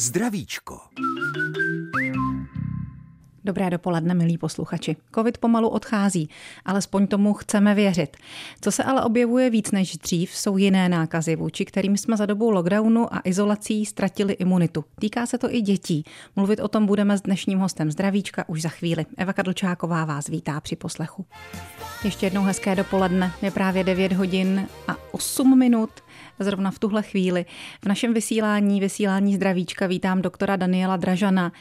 Zdravíčko. Dobré dopoledne, milí posluchači. Covid pomalu odchází, alespoň tomu chceme věřit. Co se ale objevuje víc než dřív, jsou jiné nákazy, vůči kterým jsme za dobu lockdownu a izolací ztratili imunitu. Týká se to i dětí. Mluvit o tom budeme s dnešním hostem Zdravíčka už za chvíli. Eva Kadlčáková vás vítá při poslechu. Ještě jednou hezké dopoledne. Je právě 9 hodin a 8 minut zrovna v tuhle chvíli. V našem vysílání, vysílání Zdravíčka, vítám doktora Daniela Dražana,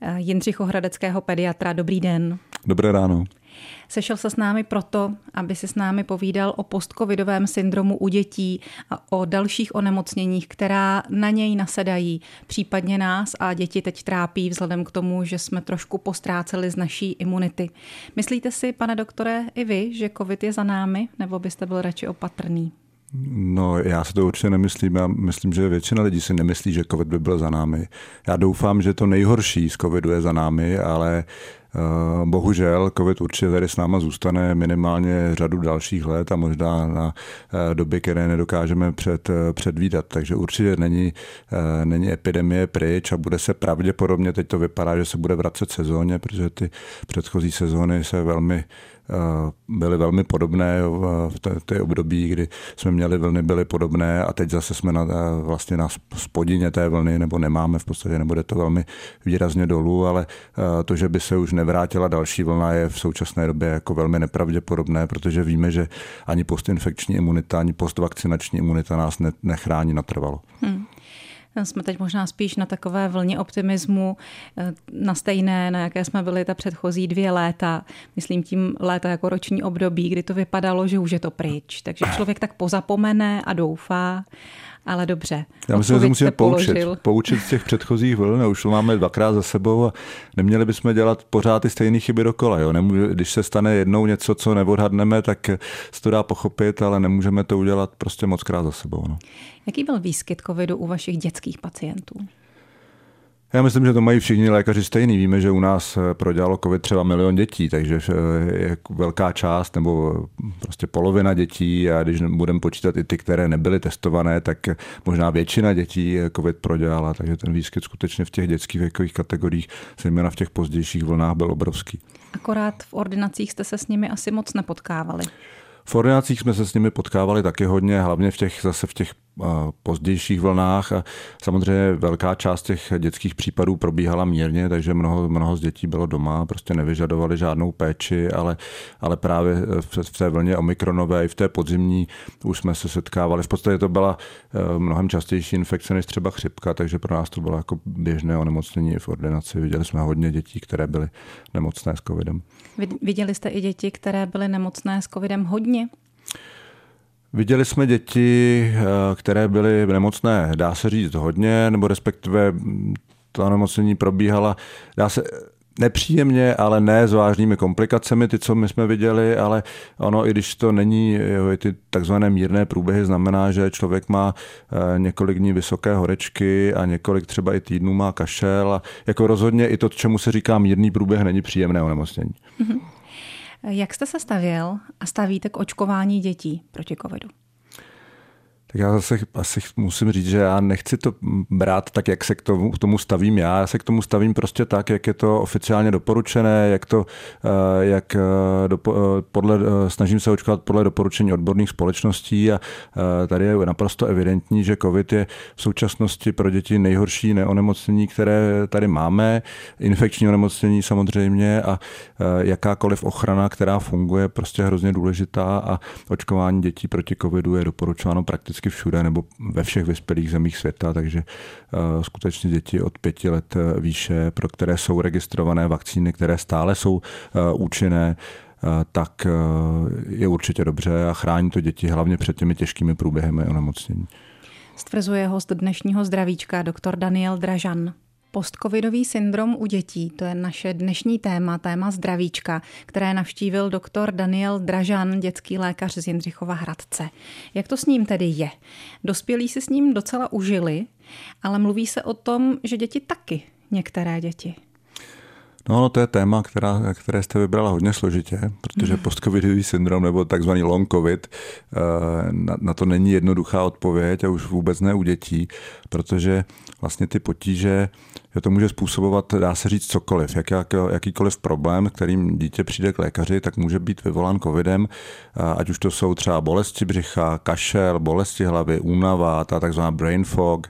eh, Jindřichohradeckého pediatra. Dobrý den. Dobré ráno. Sešel se s námi proto, aby si s námi povídal o postcovidovém syndromu u dětí a o dalších onemocněních, která na něj nasedají. Případně nás a děti teď trápí vzhledem k tomu, že jsme trošku postráceli z naší imunity. Myslíte si, pane doktore, i vy, že covid je za námi, nebo byste byl radši opatrný? No, já si to určitě nemyslím. Já myslím, že většina lidí si nemyslí, že COVID by byl za námi. Já doufám, že to nejhorší z COVIDu je za námi, ale uh, bohužel COVID určitě tady s náma zůstane minimálně řadu dalších let a možná na uh, doby, které nedokážeme před, uh, předvídat. Takže určitě není, není epidemie pryč a bude se pravděpodobně, teď to vypadá, že se bude vracet sezóně, protože ty předchozí sezóny se velmi Eh, byly velmi podobné v té období, kdy jsme měli vlny, byly podobné a teď zase jsme na, eh, vlastně na spodině té vlny, nebo nemáme v podstatě, nebo jde to velmi výrazně dolů, ale eh, to, že by se už nevrátila další vlna, je v současné době jako velmi nepravděpodobné, protože víme, že ani postinfekční imunita, ani postvakcinační imunita nás nechrání natrvalo. Hmm. Jsme teď možná spíš na takové vlně optimismu, eh, na stejné, na jaké jsme byli ta předchozí dvě léta. Myslím tím léta jako roční období, kdy to vypadalo, že už je to pryč. Takže člověk tak pozapomene a doufá ale dobře. Já myslím, že se musíme poučit, poučit z těch předchozích vln. Už to máme dvakrát za sebou a neměli bychom dělat pořád ty stejné chyby dokola. Jo? Nemůže, když se stane jednou něco, co neodhadneme, tak se to dá pochopit, ale nemůžeme to udělat prostě moc krát za sebou. No. Jaký byl výskyt covidu u vašich dětských pacientů? Já myslím, že to mají všichni lékaři stejný. Víme, že u nás eh, prodělalo COVID třeba milion dětí, takže eh, je velká část nebo prostě polovina dětí a když budeme počítat i ty, které nebyly testované, tak možná většina dětí eh, COVID prodělala, takže ten výskyt skutečně v těch dětských věkových kategoriích, zejména v těch pozdějších vlnách, byl obrovský. Akorát v ordinacích jste se s nimi asi moc nepotkávali. V ordinacích jsme se s nimi potkávali taky hodně, hlavně v těch, zase v těch pozdějších vlnách a samozřejmě velká část těch dětských případů probíhala mírně, takže mnoho, mnoho z dětí bylo doma, prostě nevyžadovali žádnou péči, ale, ale právě v, v té vlně omikronové i v té podzimní už jsme se setkávali. V podstatě to byla e, mnohem častější infekce než třeba chřipka, takže pro nás to bylo jako běžné onemocnění v ordinaci. Viděli jsme hodně dětí, které byly nemocné s covidem. Viděli jste i děti, které byly nemocné s covidem hodně? Viděli jsme děti, eh, které byly nemocné, dá se říct hodně, nebo respektive to nemocnění probíhala, dá se nepříjemně, ale ne s vážnými komplikacemi, ty, co my jsme viděli, ale ono, i když to není, jo, ty takzvané mírné průběhy, znamená, že člověk má eh, několik dní vysoké horečky a několik třeba i týdnů má kašel a jako rozhodně i to, čemu se říká mírný průběh, není příjemné onemocnění. Mm-hmm. Jak jste se stavěl a stavíte k očkování dětí proti covidu? Tak já zase asi musím říct, že já nechci to brát tak, jak se k tomu, k tomu stavím já. Já se k tomu stavím prostě tak, jak je to oficiálně doporučené, jak to, eh, jak eh, dopo, eh, podle, snažím se očkovat podle doporučení odborných společností a tady je naprosto evidentní, že COVID je v současnosti pro děti nejhorší neonemocnění, které tady máme, infekční onemocnění samozřejmě a jakákoliv ochrana, která funguje, prostě hrozně důležitá a očkování dětí proti COVIDu je doporučováno prakticky prakticky všude nebo ve všech vyspělých zemích světa, takže uh, skutečně děti od pěti let eh, výše, pro které jsou registrované vakcíny, které stále jsou uh, účinné, tak je určitě dobře a chrání to děti hlavně před těmi těžkými průběhy onemocnění. Stvrzuje host dnešního zdravíčka doktor Daniel Dražan. Postcovidový syndrom u dětí, to je naše dnešní téma, téma zdravíčka, které navštívil doktor Daniel Dražan, dětský lékař z Jindřichova Hradce. Jak to s ním tedy je? Dospělí si s ním docela užili, ale mluví se o tom, že děti taky, některé děti. No, no to je téma, která, které jste vybrala hodně složitě, protože mhm. postcovidový syndrom nebo takzvaný long covid, eh, na, na to není jednoduchá odpověď a už vůbec ne u dětí, protože vlastně ty potíže, že to může způsobovat, dá se říct cokoliv, jak, jak, jakýkoliv problém, kterým dítě přijde k lékaři, tak může být vyvolán covidem, ať už to jsou třeba bolesti břicha, kašel, bolesti hlavy, únava, ta takzvaná brain fog,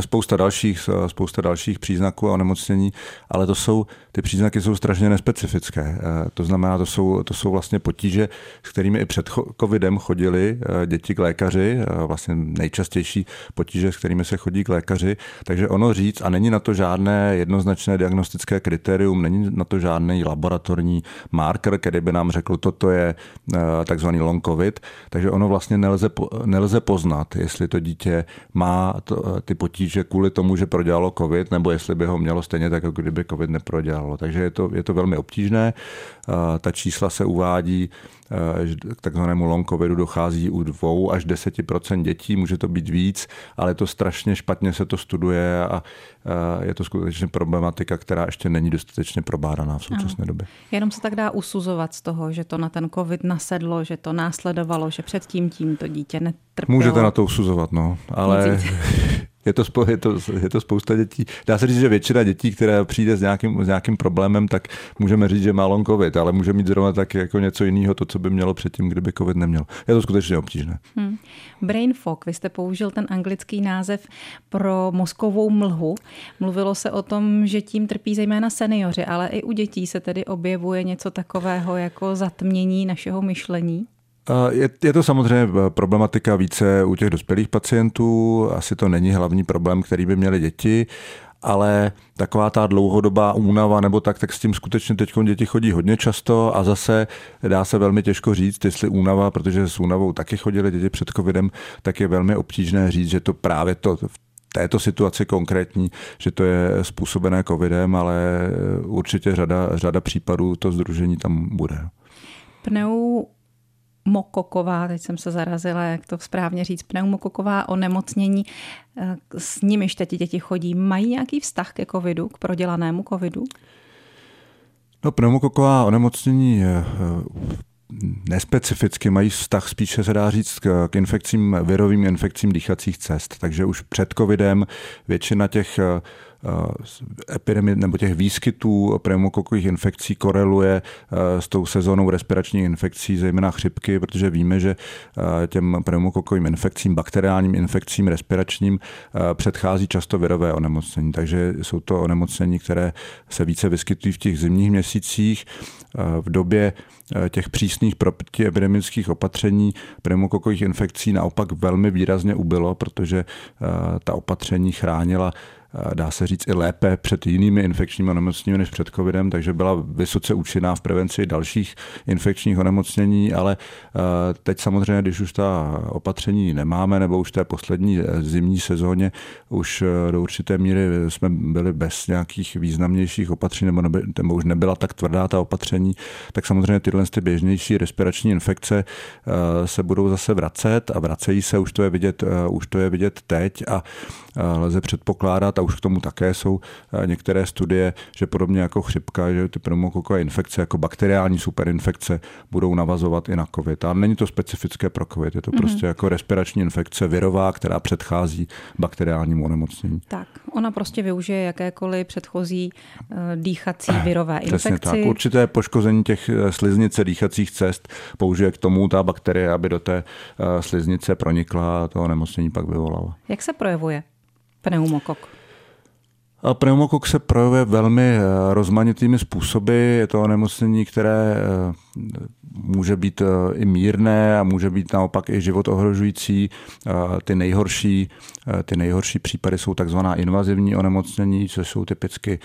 spousta dalších, eh, spousta dalších příznaků a onemocnění, ale to jsou, ty příznaky jsou strašně nespecifické. Eh, to znamená, to jsou, to jsou vlastně potíže, s kterými i před covidem chodili děti k lékaři, vlastně nejčastější potíže, s kterými se chodí k lékaři, takže ono říct, a není na to žádné jednoznačné diagnostické kritérium, není na to žádný laboratorní marker, který by nám řekl, toto je takzvaný long covid, takže ono vlastně nelze, nelze poznat, jestli to dítě má to, ty potíže kvůli tomu, že prodělalo covid, nebo jestli by ho mělo stejně tak, jako kdyby covid neprodělalo. Takže je to, je to velmi obtížné. Ta čísla se uvádí, že k takzvanému long covidu dochází u 2 až 10% dětí, může to být víc, ale je to strašně špatně se to studuje a je to skutečně problematika, která ještě není dostatečně probádaná v současné ano. době. Jenom se tak dá usuzovat z toho, že to na ten covid nasedlo, že to následovalo, že předtím tím to dítě netrpělo. Můžete na to usuzovat, no, ale je to, spou, je, to, je to spousta dětí. Dá se říct, že většina dětí, které přijde s nějakým, s nějakým problémem, tak můžeme říct, že má long covid, ale může mít zrovna tak jako něco jiného, to, co by mělo předtím, kdyby covid neměl. Je to skutečně obtížné. Hmm. Brain fog, vy jste použil ten anglický název pro mozkovou mlhu. Mluvilo se o tom, že tím trpí zejména seniori, ale i u dětí se tedy objevuje něco takového jako zatmění našeho myšlení. Je, je to samozřejmě eh, problematika více u těch dospělých pacientů, asi to není hlavní problém, který by měly děti, ale taková ta dlouhodobá únava nebo tak, tak s tím skutečně teď děti chodí hodně často a zase dá se velmi těžko říct, jestli únava, protože s únavou taky chodili děti před covidem, tak je velmi obtížné říct, že to právě to v této situaci konkrétní, že to je způsobené covidem, ale určitě řada, řada případů to združení tam bude. Pneu pneumokoková, teď jsem se zarazila, jak to správně říct, pneumokoková onemocnění, eh, s nimiž teď děti chodí, mají nějaký vztah ke covidu, k prodělanému covidu? No, pneumokoková onemocnění eh, nespecificky mají vztah spíše se dá říct k, infekcím, virovým infekcím dýchacích cest. Takže už před covidem většina těch Eh, epidemie nebo těch výskytů pneumokokových infekcí koreluje eh, s tou sezónou respiračních infekcí, zejména chřipky, protože víme, že eh, těm pneumokokovým infekcím, bakteriálním infekcím respiračním předchází často virové onemocnění. Takže jsou to onemocnění, které se více vyskytují v těch zimních měsících. V době těch přísných protiepidemických opatření pneumokokových infekcí naopak velmi výrazně ubylo, protože ta opatření chránila dá se říct, i lépe před jinými infekčními onemocněními než před covidem, takže byla vysoce účinná v prevenci dalších infekčních onemocnění, ale eh, teď samozřejmě, když už ta opatření nemáme, nebo už té poslední eh, zimní sezóně už eh, do určité míry jsme byli bez nějakých významnějších opatření, nebo, neby, nebo už nebyla tak tvrdá ta opatření, tak samozřejmě tyhle ty běžnější respirační infekce se budou zase vracet a vracejí se, už to je vidět, už to je vidět teď a lze předpokládat, a už k tomu také jsou eh, některé studie, že podobně jako chřipka, že ty pneumokokové infekce jako bakteriální superinfekce budou navazovat i na COVID. A není to specifické pro COVID, je to mm-hmm. prostě jako respirační infekce virová, která předchází bakteriálnímu onemocnění. Tak, ona prostě využije jakékoliv předchozí uh, dýchací virové Přesně infekci. tak. Určité poškození těch eh, sliznice dýchacích cest použije k tomu ta bakterie, aby do té sliznice pronikla a to onemocnění pak vyvolala. Jak se projevuje pneumokok? Pneumokok se projevuje velmi eh, rozmanitými způsoby. Je to onemocnění, které eh, může být eh, i mírné a může být naopak i život ohrožující. Ty nejhorší, ty nejhorší případy jsou takzvaná invazivní onemocnění, což jsou typicky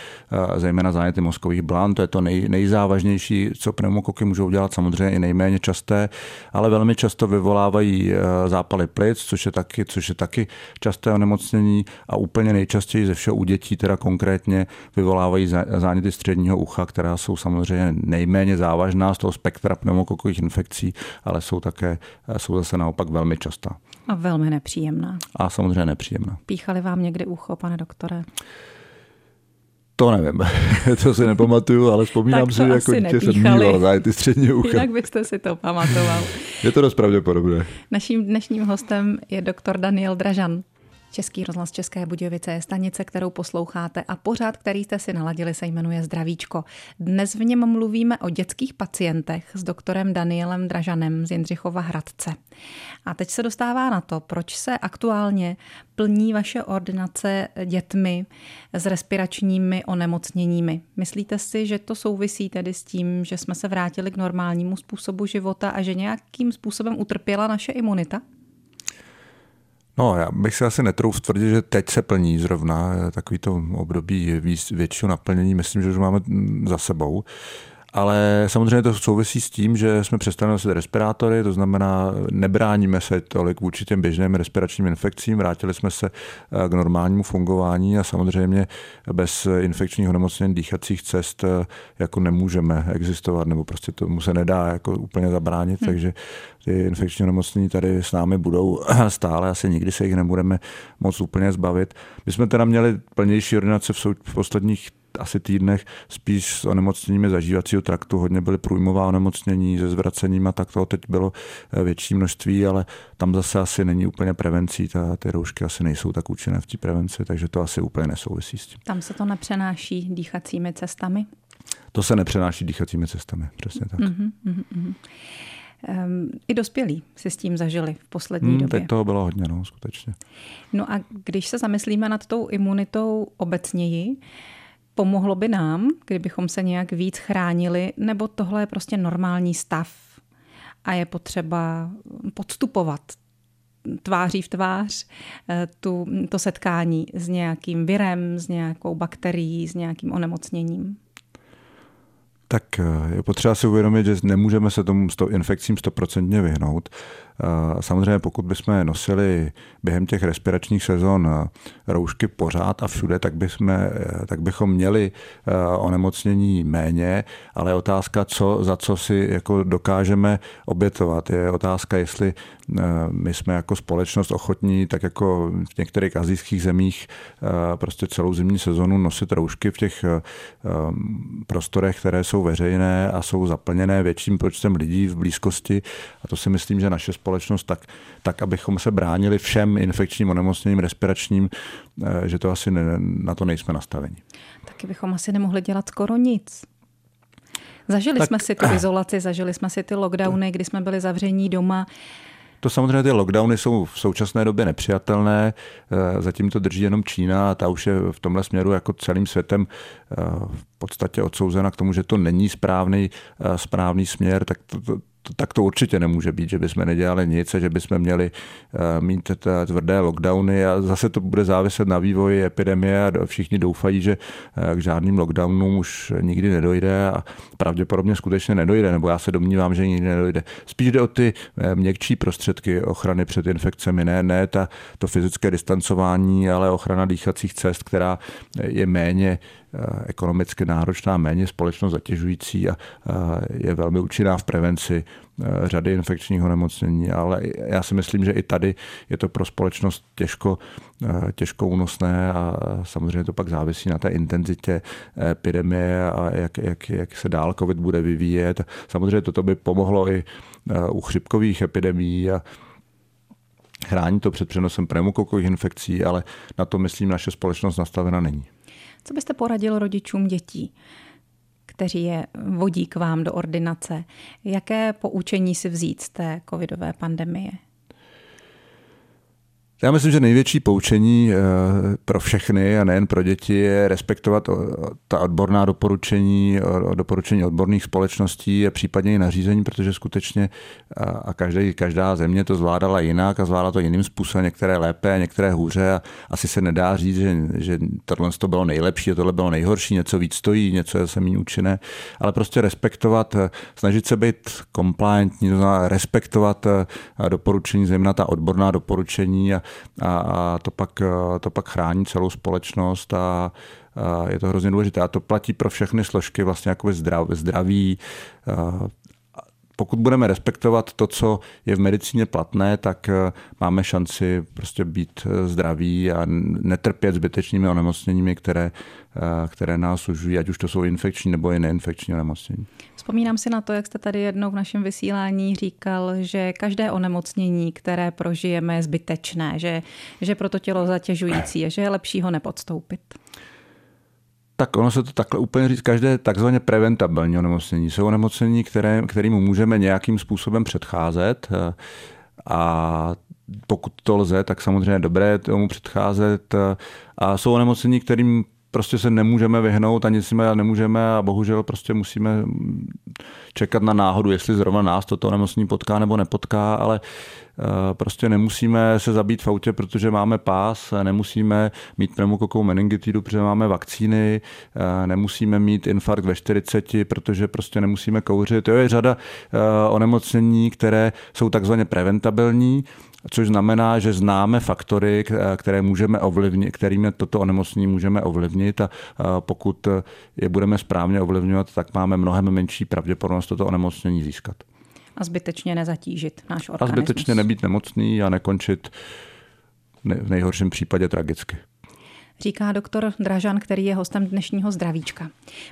zejména záněty mozkových blán. To je to nej, nejzávažnější, co pneumokoky můžou dělat, samozřejmě i nejméně časté, ale velmi často vyvolávají zápaly plic, což je taky, což je taky časté onemocnění a úplně nejčastěji ze všeho u dětí, teda konkrétně vyvolávají záněty středního ucha, která jsou samozřejmě nejméně závažná z toho spektra pneumokokových infekcí, ale jsou také, jsou zase naopak velmi častá. A velmi nepříjemná. A samozřejmě nepříjemná. Píchali vám někdy ucho, pane doktore? To nevím, to si nepamatuju, ale vzpomínám si, jako dítě jsem mýval za ty střední ucha. Jinak byste si to pamatoval. Je to dost pravděpodobné. Naším dnešním hostem je doktor Daniel Dražan. Český rozhlas České Budějovice je stanice, kterou posloucháte a pořád, který jste si naladili, se jmenuje Zdravíčko. Dnes v něm mluvíme o dětských pacientech s doktorem Danielem Dražanem z Jindřichova Hradce. A teď se dostává na to, proč se aktuálně plní vaše ordinace dětmi s respiračními onemocněními. Myslíte si, že to souvisí tedy s tím, že jsme se vrátili k normálnímu způsobu života a že nějakým způsobem utrpěla naše imunita? No, já bych se asi netrouf tvrdit, že teď se plní zrovna takový to období většího naplnění. Myslím, že už máme za sebou. Ale samozřejmě to souvisí s tím, že jsme přestali nosit respirátory, to znamená, nebráníme se tolik vůči těm běžným respiračním infekcím, vrátili jsme se eh, k normálnímu fungování a samozřejmě bez infekčních onemocnění dýchacích cest eh, jako nemůžeme existovat, nebo prostě tomu se nedá jako úplně zabránit, hmm. takže ty infekční onemocnění tady s námi budou stále, asi nikdy se jich nebudeme moc úplně zbavit. My jsme teda měli plnější ordinace v, sou, v posledních asi týdnech spíš s onemocněními zažívacího traktu. Hodně byly průjmová onemocnění se zvracením a tak toho teď bylo eh, větší množství, ale tam zase asi není úplně prevencí. Ta, ty roušky asi nejsou tak účinné v té prevenci, takže to asi úplně nesouvisí s tím. Tam se to nepřenáší dýchacími cestami? To se nepřenáší dýchacími cestami, přesně tak. Mm-hmm, mm-hmm. Um, I dospělí si s tím zažili v poslední hmm, době. Teď toho bylo hodně, no, skutečně. No a když se zamyslíme nad tou imunitou obecněji, Pomohlo by nám, kdybychom se nějak víc chránili, nebo tohle je prostě normální stav a je potřeba podstupovat tváří v tvář eh, tu, to setkání s nějakým virem, s nějakou bakterií, s nějakým onemocněním? Tak eh, je potřeba si uvědomit, že nemůžeme se tomu infekcím stoprocentně vyhnout. Samozřejmě pokud bychom nosili během těch respiračních sezon eh, roušky pořád a všude, tak, bychom, eh, tak bychom měli eh, onemocnění méně, ale je otázka, co, za co si jako dokážeme obětovat. Je otázka, jestli my jsme jako společnost ochotní, tak jako v některých azijských zemích prostě celou zimní sezonu nosit roušky v těch prostorech, které jsou veřejné a jsou zaplněné větším počtem lidí v blízkosti. A to si myslím, že naše společnost tak, tak abychom se bránili všem infekčním onemocněním respiračním, eh, že to asi ne, na to nejsme nastaveni. Taky bychom asi nemohli dělat skoro nic. Zažili tak, jsme si tu izolaci, zažili jsme si ty lockdowny, kdy jsme byli zavření doma. To samozřejmě ty lockdowny jsou v současné době nepřijatelné, eh, zatím to drží jenom Čína a ta už je v tomhle směru jako celým světem eh, v podstatě odsouzena k tomu, že to není správný, správný směr, tak to, to, tak to určitě nemůže být, že bychom nedělali nic a že bychom měli uh, mít tvrdé lockdowny a zase to bude záviset na vývoji epidemie a všichni doufají, že uh, k žádným lockdownům už nikdy nedojde a pravděpodobně skutečně nedojde, nebo já se domnívám, že nikdy nedojde. Spíš jde o ty uh, měkčí prostředky ochrany před infekcemi, ne, ne ta, to fyzické distancování, ale ochrana dýchacích cest, která je méně Eh, ekonomicky náročná, méně společnost zatěžující a je velmi účinná v prevenci eh, řady infekčních onemocnění, ale já si myslím, že i tady je to pro společnost těžko, eh, těžko únosné a samozřejmě to pak závisí na té intenzitě epidemie a jak, jak, jak se dál COVID bude vyvíjet. Samozřejmě toto by pomohlo i u chřipkových epidemí a chrání to před přenosem pneumokokových infekcí, ale na to, myslím, naše společnost nastavena není. Co byste poradil rodičům dětí, kteří je vodí k vám do ordinace? Jaké poučení si vzít z té covidové pandemie? Já myslím, že největší poučení eh, pro všechny a nejen pro děti je respektovat ta odborná doporučení, doporučení odborných společností a případně i nařízení, protože skutečně a každý, každá země to zvládala jinak a zvládala to jiným způsobem, některé lépe, některé hůře a asi se nedá říct, že, že tohle to bylo nejlepší a tohle bylo nejhorší, něco víc stojí, něco je se méně účinné, ale prostě respektovat, snažit se být compliantní, respektovat doporučení, zejména ta odborná doporučení a a, a to, pak, to pak chrání celou společnost a, a je to hrozně důležité. A to platí pro všechny složky, vlastně jako zdraví, zdraví pokud budeme respektovat to, co je v medicíně platné, tak eh, máme šanci prostě být zdraví a netrpět zbytečnými onemocněními, které, které nás užují, ať už to jsou infekční nebo i neinfekční onemocnění. Vzpomínám si na to, jak jste tady jednou v našem vysílání říkal, že každé onemocnění, které prožijeme, je zbytečné, že, že pro to tělo zatěžující a že je lepší ho nepodstoupit. Tak ono se to takhle úplně říct, každé takzvaně preventabilní onemocnění. Jsou onemocnění, které, kterým můžeme nějakým způsobem předcházet eh, a pokud to lze, tak samozřejmě dobré tomu předcházet eh, a jsou onemocnění, kterým prostě se nemůžeme vyhnout a nic si nemůžeme a bohužel prostě musíme čekat na náhodu, jestli zrovna nás toto nemocní potká nebo nepotká, ale eh, prostě nemusíme se zabít v autě, protože máme pás, nemusíme mít pneumokokovou meningitidu, protože máme vakcíny, eh, nemusíme mít infarkt ve 40, protože prostě nemusíme kouřit. To je řada eh, onemocnění, které jsou takzvaně preventabilní, což znamená, že známe faktory, které můžeme ovlivnit, kterými toto onemocnění můžeme ovlivnit a pokud je budeme správně ovlivňovat, tak máme mnohem menší pravděpodobnost toto onemocnění získat. A zbytečně nezatížit náš organismus. A zbytečně nebýt nemocný a nekončit v nejhorším případě tragicky říká doktor Dražan, který je hostem dnešního zdravíčka.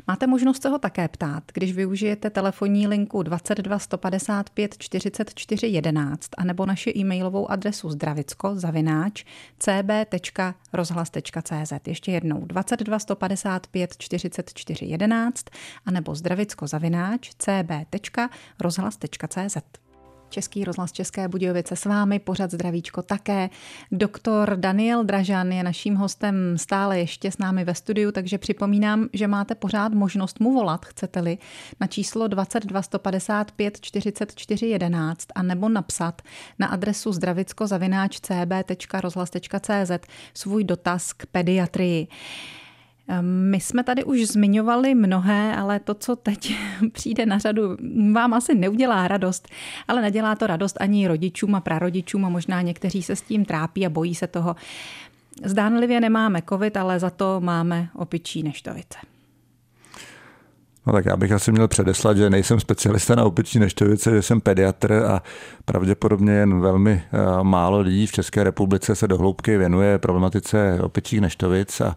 Máte možnost se ho také ptát, když využijete telefonní linku 22 155 44 11 anebo naši e-mailovou adresu zdravicko zavináč cb.rozhlas.cz. Ještě jednou 22 155 44 11 anebo zdravicko zavináč cb.rozhlas.cz. Český rozhlas České Budějovice s vámi, pořad zdravíčko také. Doktor Daniel Dražan je naším hostem stále ještě s námi ve studiu, takže připomínám, že máte pořád možnost mu volat, chcete-li, na číslo 22 155 44 11 a nebo napsat na adresu zdravicko-cb.rozhlas.cz svůj dotaz k pediatrii. My jsme tady už zmiňovali mnohé, ale to, co teď přijde na řadu, vám asi neudělá radost, ale nedělá to radost ani rodičům a prarodičům a možná někteří se s tím trápí a bojí se toho. Zdánlivě nemáme covid, ale za to máme opičí neštovice. No tak já bych asi měl předeslat, že nejsem specialista na opiční neštovice, že jsem pediatr a pravděpodobně jen velmi eh, málo lidí v České republice se dohloubky věnuje problematice opičích neštovic a,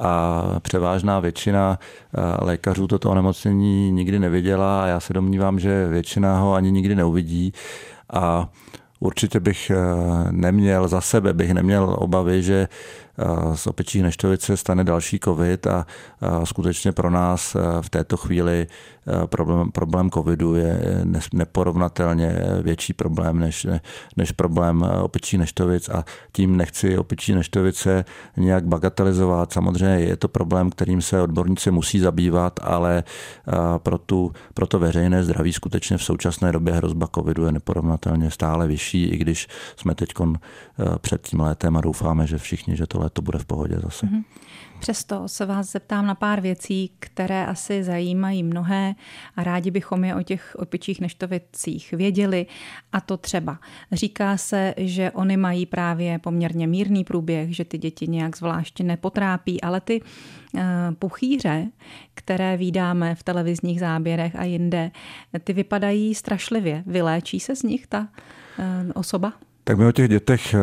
a převážná většina eh, lékařů toto onemocnění nikdy neviděla a já se domnívám, že většina ho ani nikdy neuvidí. A určitě bych eh, neměl za sebe, bych neměl obavy, že z opečí neštovice stane další covid a skutečně pro nás v této chvíli problém, problém covidu je neporovnatelně větší problém než, než problém opečí neštovic a tím nechci opečí neštovice nějak bagatelizovat. Samozřejmě je to problém, kterým se odborníci musí zabývat, ale pro, tu, pro to veřejné zdraví skutečně v současné době hrozba covidu je neporovnatelně stále vyšší, i když jsme teď před tím létem a doufáme, že všichni, že to to bude v pohodě zase. Mm-hmm. Přesto se vás zeptám na pár věcí, které asi zajímají mnohé a rádi bychom je o těch opičích neštovicích věděli. A to třeba říká se, že oni mají právě poměrně mírný průběh, že ty děti nějak zvláště nepotrápí, ale ty uh, puchýře, které vydáme v televizních záběrech a jinde, ty vypadají strašlivě. Vyléčí se z nich ta uh, osoba? Tak my o těch dětech eh,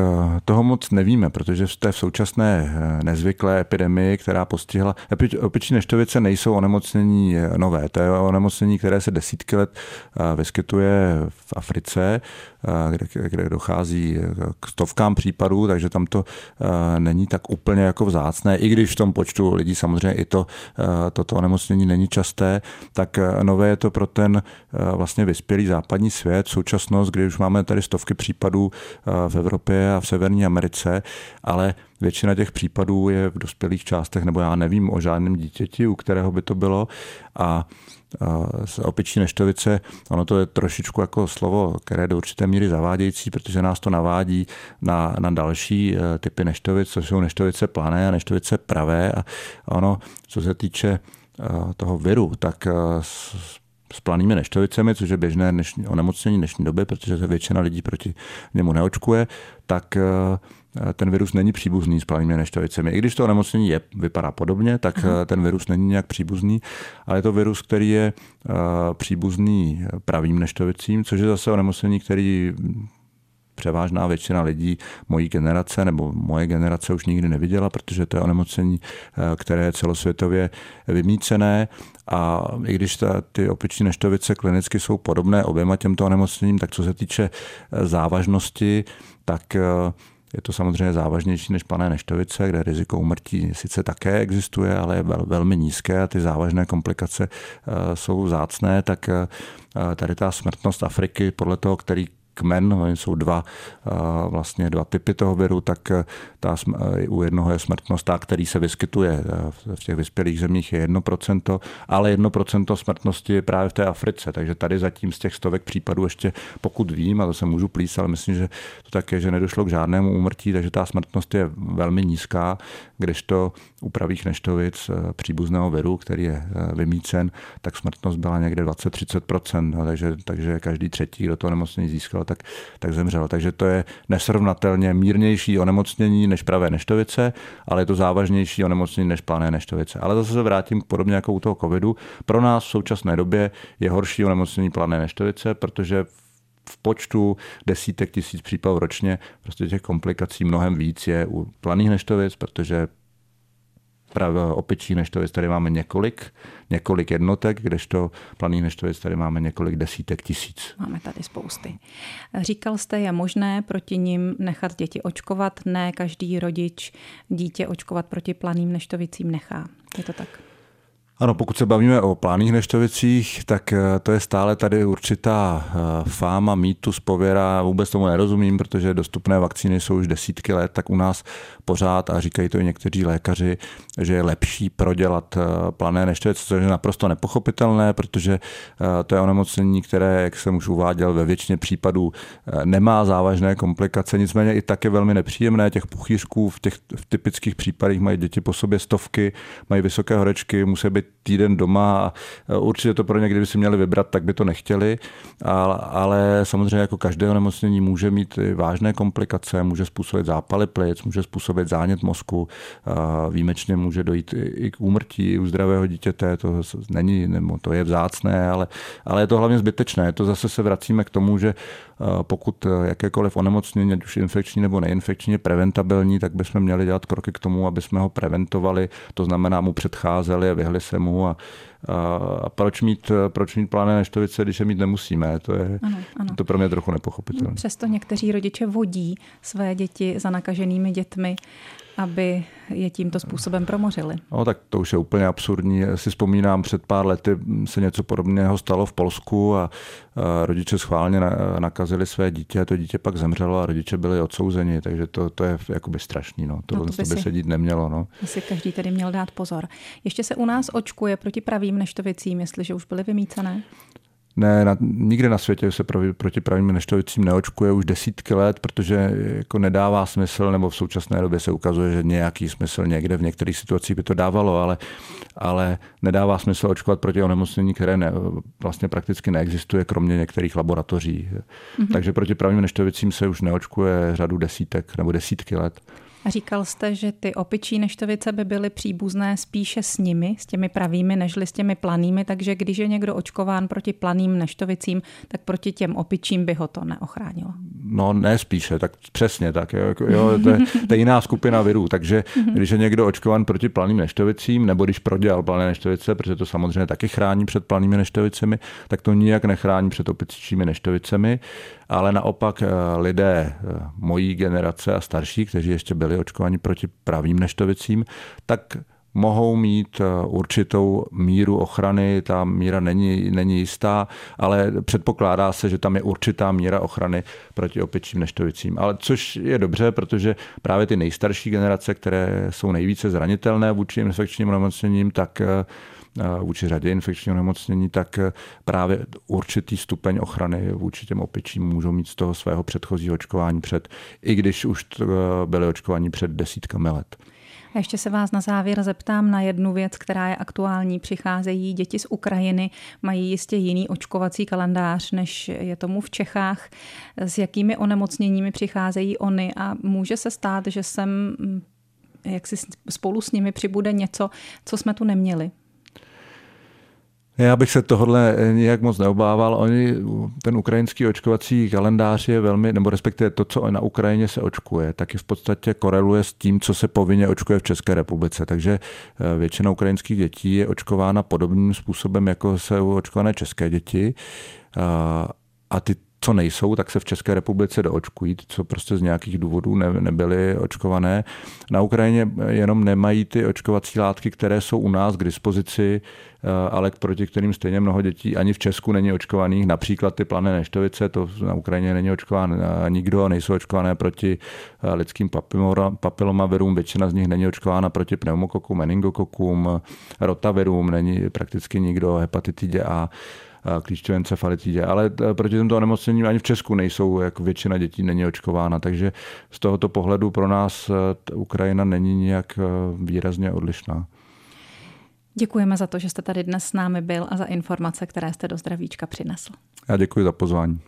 toho moc nevíme, protože v té současné eh, nezvyklé epidemii, která postihla, opiční neštovice nejsou onemocnění eh, nové, to je onemocnění, které se desítky let vyskytuje v Africe, kde, kde dochází k stovkám případů, takže tam to není tak úplně jako vzácné, i když v tom počtu lidí samozřejmě i to, toto onemocnění není časté, tak nové je to pro ten vlastně vyspělý západní svět, současnost, kdy už máme tady stovky případů v Evropě a v Severní Americe, ale většina těch případů je v dospělých částech, nebo já nevím o žádném dítěti, u kterého by to bylo. A z opičí neštovice, ono to je trošičku jako slovo, které je do určité míry zavádějící, protože nás to navádí na, na další e, typy neštovic, což jsou neštovice plané a neštovice pravé. A ono, co se týče toho viru, tak s planými neštovicemi, což je běžné dnešní, onemocnění dnešní doby, protože se většina lidí proti němu neočkuje, tak eh, ten virus není příbuzný s planými neštovicemi. I když to onemocnění je, vypadá podobně, tak Aha. ten virus není nějak příbuzný, ale je to virus, který je příbuzný pravým neštovicím, což je zase onemocnění, který převážná většina lidí mojí generace nebo moje generace už nikdy neviděla, protože to je onemocnění, eh, které je celosvětově vymícené. A i když ta, ty opiční neštovice klinicky jsou podobné oběma těmto onemocněním, tak co se týče eh, závažnosti, tak eh, je to samozřejmě závažnější než plané neštovice, kde riziko umrtí sice také existuje, ale je vel, velmi nízké a ty závažné komplikace jsou zácné, tak tady ta smrtnost Afriky podle toho, který kmen, no, jsou dva, vlastně dva typy toho viru, tak e, ta, e, u jednoho je smrtnost ta, který se vyskytuje e, v těch vyspělých zemích je 1%, ale 1% smrtnosti je právě v té Africe, takže tady zatím z těch stovek případů ještě, pokud vím, a to se můžu plíst, ale myslím, že to tak je, že nedošlo k žádnému úmrtí, takže ta smrtnost je velmi nízká, kdežto u pravých neštovic příbuzného viru, který je vymícen, tak smrtnost byla někde 20-30%, no, takže, takže každý třetí, kdo to nemocný získal, tak, tak zemřel. Takže to je nesrovnatelně mírnější onemocnění než pravé neštovice, ale je to závažnější onemocnění než plané neštovice. Ale zase se vrátím podobně jako u toho covidu. Pro nás v současné době je horší onemocnění plané neštovice, protože v počtu desítek tisíc případů ročně prostě těch komplikací mnohem víc je u planých neštovic, protože opičí neštovic tady máme několik, několik jednotek, kdežto planých neštovic tady máme několik desítek tisíc. Máme tady spousty. Říkal jste, je možné proti nim nechat děti očkovat, ne každý rodič dítě očkovat proti planým neštovicím nechá. Je to tak? Ano, pokud se bavíme o plánných neštovicích, tak eh, to je stále tady určitá eh, fáma, mýtus, pověra. Vůbec tomu nerozumím, protože dostupné vakcíny jsou už desítky let, tak u nás pořád, a říkají to i někteří lékaři, že je lepší prodělat eh, plané neštovice, což je naprosto nepochopitelné, protože to je onemocnění, které, jak jsem už uváděl, ve většině případů nemá závažné komplikace, nicméně i tak je velmi nepříjemné. Těch puchýřků v těch v typických případech mají děti po sobě stovky, mají vysoké horečky, musí být týden doma a určitě to pro ně, kdyby si měli vybrat, tak by to nechtěli, ale, ale samozřejmě jako každé onemocnění může mít vážné komplikace, může způsobit zápaly plic, může způsobit zánět mozku, výjimečně může dojít i k úmrtí u zdravého dítěte, to není, nebo to je vzácné, ale, ale je to hlavně zbytečné. To zase se vracíme k tomu, že pokud jakékoliv onemocnění, ať už infekční nebo neinfekční, je preventabilní, tak bychom měli dělat kroky k tomu, aby jsme ho preventovali, to znamená mu předcházeli a vyhli se mu a, a proč mít, proč mít plané neštovice, když je mít nemusíme? To je ano, ano. to pro mě trochu nepochopitelné. Přesto někteří rodiče vodí své děti za nakaženými dětmi aby je tímto způsobem promořili. No tak to už je úplně absurdní. Si vzpomínám, před pár lety se něco podobného stalo v Polsku a rodiče schválně nakazili své dítě a to dítě pak zemřelo a rodiče byli odsouzeni, takže to, to je jakoby strašný. No. Tohle no to by, by se dít nemělo. No. By si každý tedy měl dát pozor. Ještě se u nás očkuje proti pravým neštovicím, jestliže už byly vymícené? Ne, na, nikde na světě se proti, proti pravým neštovicím neočkuje už desítky let, protože jako nedává smysl, nebo v současné době se ukazuje, že nějaký smysl někde v některých situacích by to dávalo, ale, ale nedává smysl očkovat proti onemocnění, které ne, vlastně prakticky neexistuje, kromě některých laboratoří. Mm-hmm. Takže proti pravým neštovicím se už neočkuje řadu desítek nebo desítky let. Říkal jste, že ty opičí neštovice by byly příbuzné spíše s nimi, s těmi pravými, nežli s těmi planými, takže když je někdo očkován proti planým neštovicím, tak proti těm opičím by ho to neochránilo. No ne spíše, tak přesně tak. Jo, jo, to, je, to je jiná skupina virů, takže mhm. když je někdo očkován proti planým neštovicím, nebo když prodělal plané neštovice, protože to samozřejmě taky chrání před planými neštovicemi, tak to nijak nechrání před opičími neštovicemi, ale naopak eh, lidé eh, mojí generace a starší, kteří ještě byli očkovaní proti pravým neštovicím, tak mohou mít eh, určitou míru ochrany, ta míra není, není jistá, ale předpokládá se, že tam je určitá míra ochrany proti opičím neštovicím. Ale což je dobře, protože právě ty nejstarší generace, které jsou nejvíce zranitelné vůči infekčním nemocněním, tak vůči řadě infekčního nemocnění, tak právě určitý stupeň ochrany vůči těm opičím můžou mít z toho svého předchozího očkování před, i když už byli očkovaní před desítkami let. A ještě se vás na závěr zeptám na jednu věc, která je aktuální. Přicházejí děti z Ukrajiny, mají jistě jiný očkovací kalendář, než je tomu v Čechách. S jakými onemocněními přicházejí oni a může se stát, že sem mm, jak si spolu s nimi přibude něco, co jsme tu neměli? Já bych se tohle nějak moc neobával. Oni, ten ukrajinský očkovací kalendář je velmi, nebo respektive to, co na Ukrajině se očkuje, taky v podstatě koreluje s tím, co se povinně očkuje v České republice. Takže eh, většina ukrajinských dětí je očkována podobným způsobem, jako jsou očkované české děti. A ty co nejsou, tak se v České republice doočkují, co prostě z nějakých důvodů ne, nebyly očkované. Na Ukrajině jenom nemají ty očkovací látky, které jsou u nás k dispozici, eh, ale proti kterým stejně mnoho dětí ani v Česku není očkovaných. Například ty plané neštovice, to na Ukrajině není očkován nikdo, nejsou očkované proti eh, lidským papilomavirům, většina z nich není očkována proti pneumokokům, meningokokům, rotavirům, není prakticky nikdo, hepatitidě A klíčové encefalitidě. Ale eh, proti tomto onemocnění ani v Česku nejsou, jako většina dětí není očkována. Takže z tohoto pohledu pro nás eh, Ukrajina není nějak eh, výrazně odlišná. Děkujeme za to, že jste tady dnes s námi byl a za informace, které jste do zdravíčka přinesl. Já děkuji za pozvání.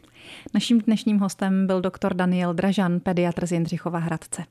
Naším dnešním hostem byl doktor Daniel Dražan, pediatr z Jindřichova Hradce.